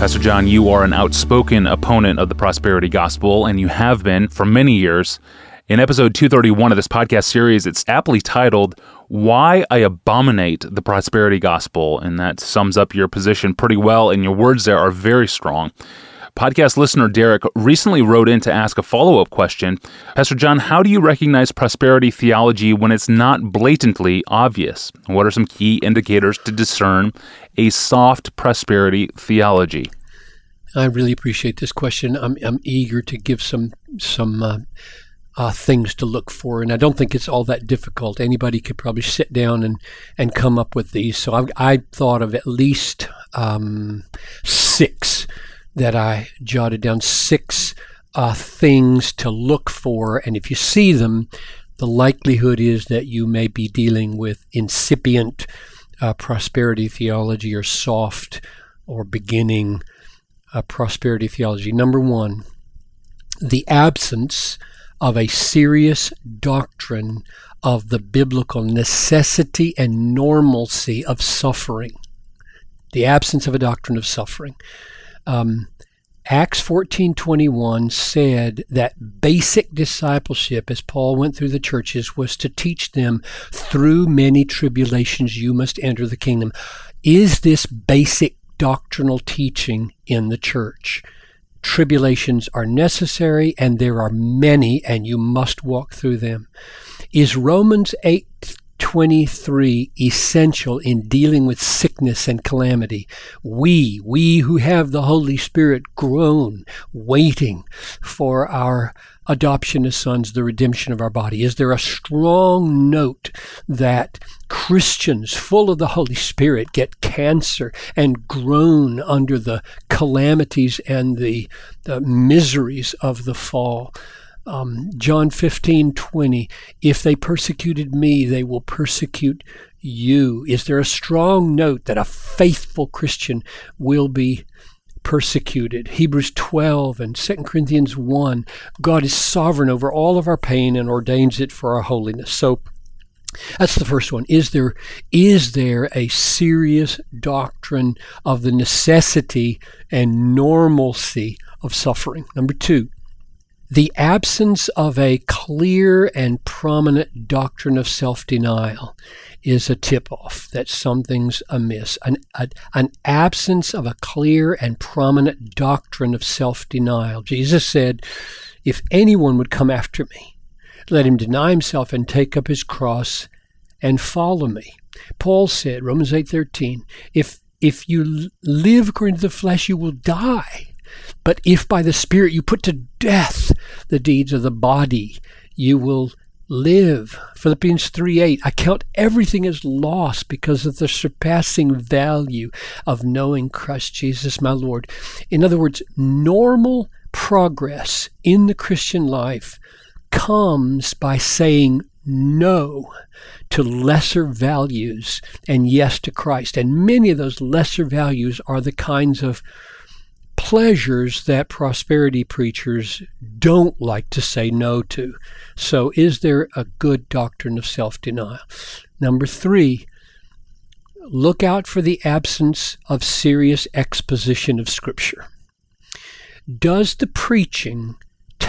Pastor John, you are an outspoken opponent of the prosperity gospel, and you have been for many years. In episode 231 of this podcast series, it's aptly titled, Why I Abominate the Prosperity Gospel. And that sums up your position pretty well, and your words there are very strong. Podcast listener Derek recently wrote in to ask a follow up question Pastor John, how do you recognize prosperity theology when it's not blatantly obvious? What are some key indicators to discern a soft prosperity theology? I really appreciate this question. I'm, I'm eager to give some some uh, uh, things to look for, and I don't think it's all that difficult. Anybody could probably sit down and, and come up with these. So I, I thought of at least um, six that I jotted down. Six uh, things to look for, and if you see them, the likelihood is that you may be dealing with incipient uh, prosperity theology or soft or beginning uh, prosperity theology. Number one, the absence of a serious doctrine of the biblical necessity and normalcy of suffering. The absence of a doctrine of suffering. Um, Acts 14:21 said that basic discipleship as Paul went through the churches was to teach them through many tribulations you must enter the kingdom. Is this basic doctrinal teaching in the church? tribulations are necessary and there are many and you must walk through them. Is Romans 8:23 essential in dealing with sickness and calamity? We, we who have the Holy Spirit groan waiting for our adoption as sons, the redemption of our body? Is there a strong note that Christians full of the Holy Spirit get cancer and groan under the calamities and the, the miseries of the fall? Um, John 15, 20, if they persecuted me, they will persecute you. Is there a strong note that a faithful Christian will be persecuted. Hebrews 12 and 2 Corinthians 1. God is sovereign over all of our pain and ordains it for our holiness. So that's the first one. Is there is there a serious doctrine of the necessity and normalcy of suffering? Number 2, the absence of a clear and prominent doctrine of self-denial is a tip off that something's amiss. An, a, an absence of a clear and prominent doctrine of self denial. Jesus said, If anyone would come after me, let him deny himself and take up his cross and follow me. Paul said, Romans 8:13, if if you live according to the flesh, you will die. But if by the Spirit you put to death the deeds of the body, you will live. Philippians 3 8. I count everything as loss because of the surpassing value of knowing Christ Jesus my Lord. In other words, normal progress in the Christian life comes by saying no to lesser values and yes to Christ. And many of those lesser values are the kinds of pleasures that prosperity preachers don't like to say no to. So, is there a good doctrine of self denial? Number three, look out for the absence of serious exposition of Scripture. Does the preaching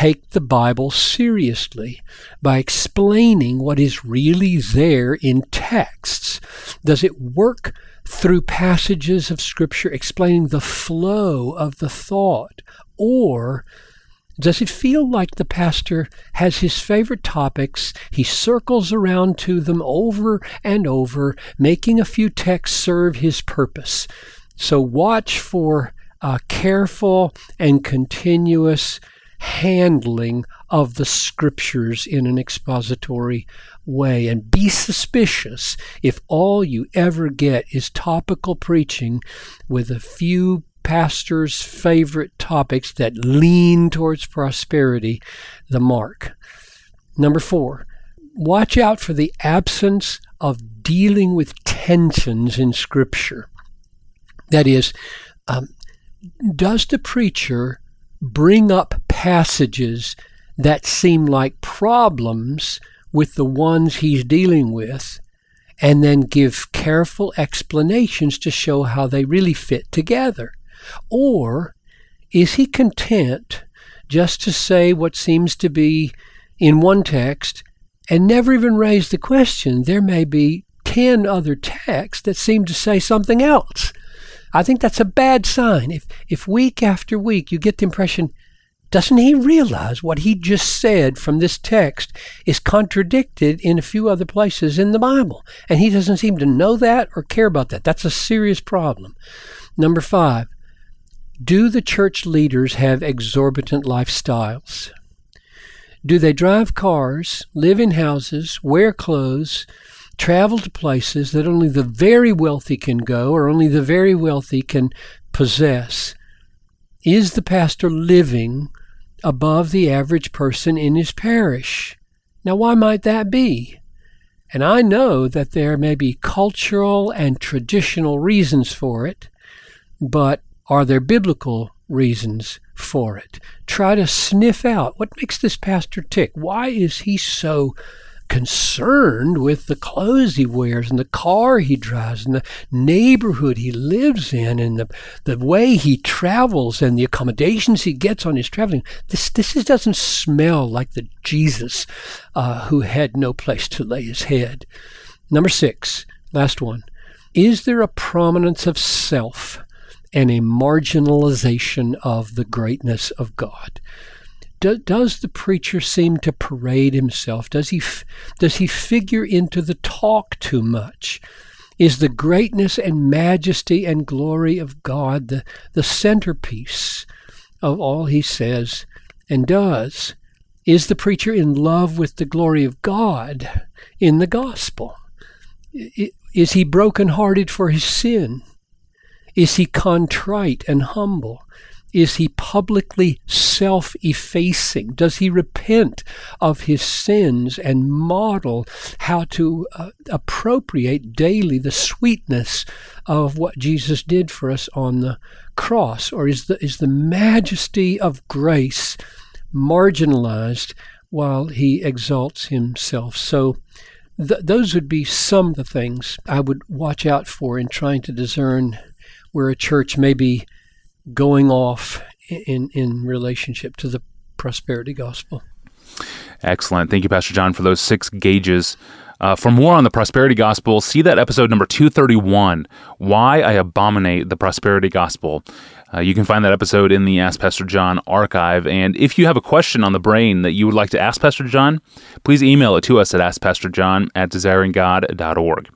take the Bible seriously by explaining what is really there in texts? Does it work through passages of Scripture explaining the flow of the thought? Or does it feel like the pastor has his favorite topics? He circles around to them over and over, making a few texts serve his purpose. So watch for a careful and continuous handling of the scriptures in an expository way. And be suspicious if all you ever get is topical preaching with a few pastors' favorite topics that lean towards prosperity, the mark. Number four, watch out for the absence of dealing with tensions in Scripture. That is, um, does the preacher bring up passages that seem like problems with the ones he's dealing with and then give careful explanations to show how they really fit together. Or is he content just to say what seems to be in one text and never even raise the question there may be 10 other texts that seem to say something else? I think that's a bad sign. If, if week after week you get the impression, doesn't he realize what he just said from this text is contradicted in a few other places in the Bible? And he doesn't seem to know that or care about that. That's a serious problem. Number five, do the church leaders have exorbitant lifestyles? Do they drive cars, live in houses, wear clothes, travel to places that only the very wealthy can go or only the very wealthy can possess? Is the pastor living above the average person in his parish? Now, why might that be? And I know that there may be cultural and traditional reasons for it, but are there biblical reasons for it? Try to sniff out what makes this pastor tick. Why is he so concerned with the clothes he wears and the car he drives and the neighborhood he lives in and the, the way he travels and the accommodations he gets on his traveling. This, this doesn't smell like the Jesus uh, who had no place to lay his head. Number six, last one. Is there a prominence of self and a marginalization of the greatness of God? Do, does the preacher seem to parade himself? Does he does he figure into the talk too much? Is the greatness and majesty and glory of God the, the centerpiece of all he says and does? Is the preacher in love with the glory of God in the gospel? Is he brokenhearted for his sin? Is he contrite and humble? Is he publicly self effacing? Does he repent of his sins and model how to uh, appropriate daily the sweetness of what Jesus did for us on the cross? Or is the, is the majesty of grace marginalized while he exalts himself? So, th- those would be some of the things I would watch out for in trying to discern where a church may be going off in in relationship to the prosperity gospel. Excellent. Thank you, Pastor John, for those six gauges. Uh, for more on the prosperity gospel, see that episode number 231 Why I Abominate the Prosperity Gospel. Uh, you can find that episode in the Ask Pastor John archive. And if you have a question on the brain that you would like to ask Pastor John, please email it to us at AskPastorJohn at desiringgod.org.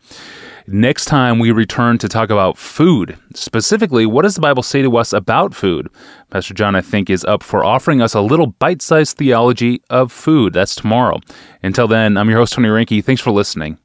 Next time, we return to talk about food. Specifically, what does the Bible say to us about food? Pastor John, I think, is up for offering us a little bite sized theology of food. That's tomorrow. Until then, I'm your host, Tony Reinke. Thanks for listening.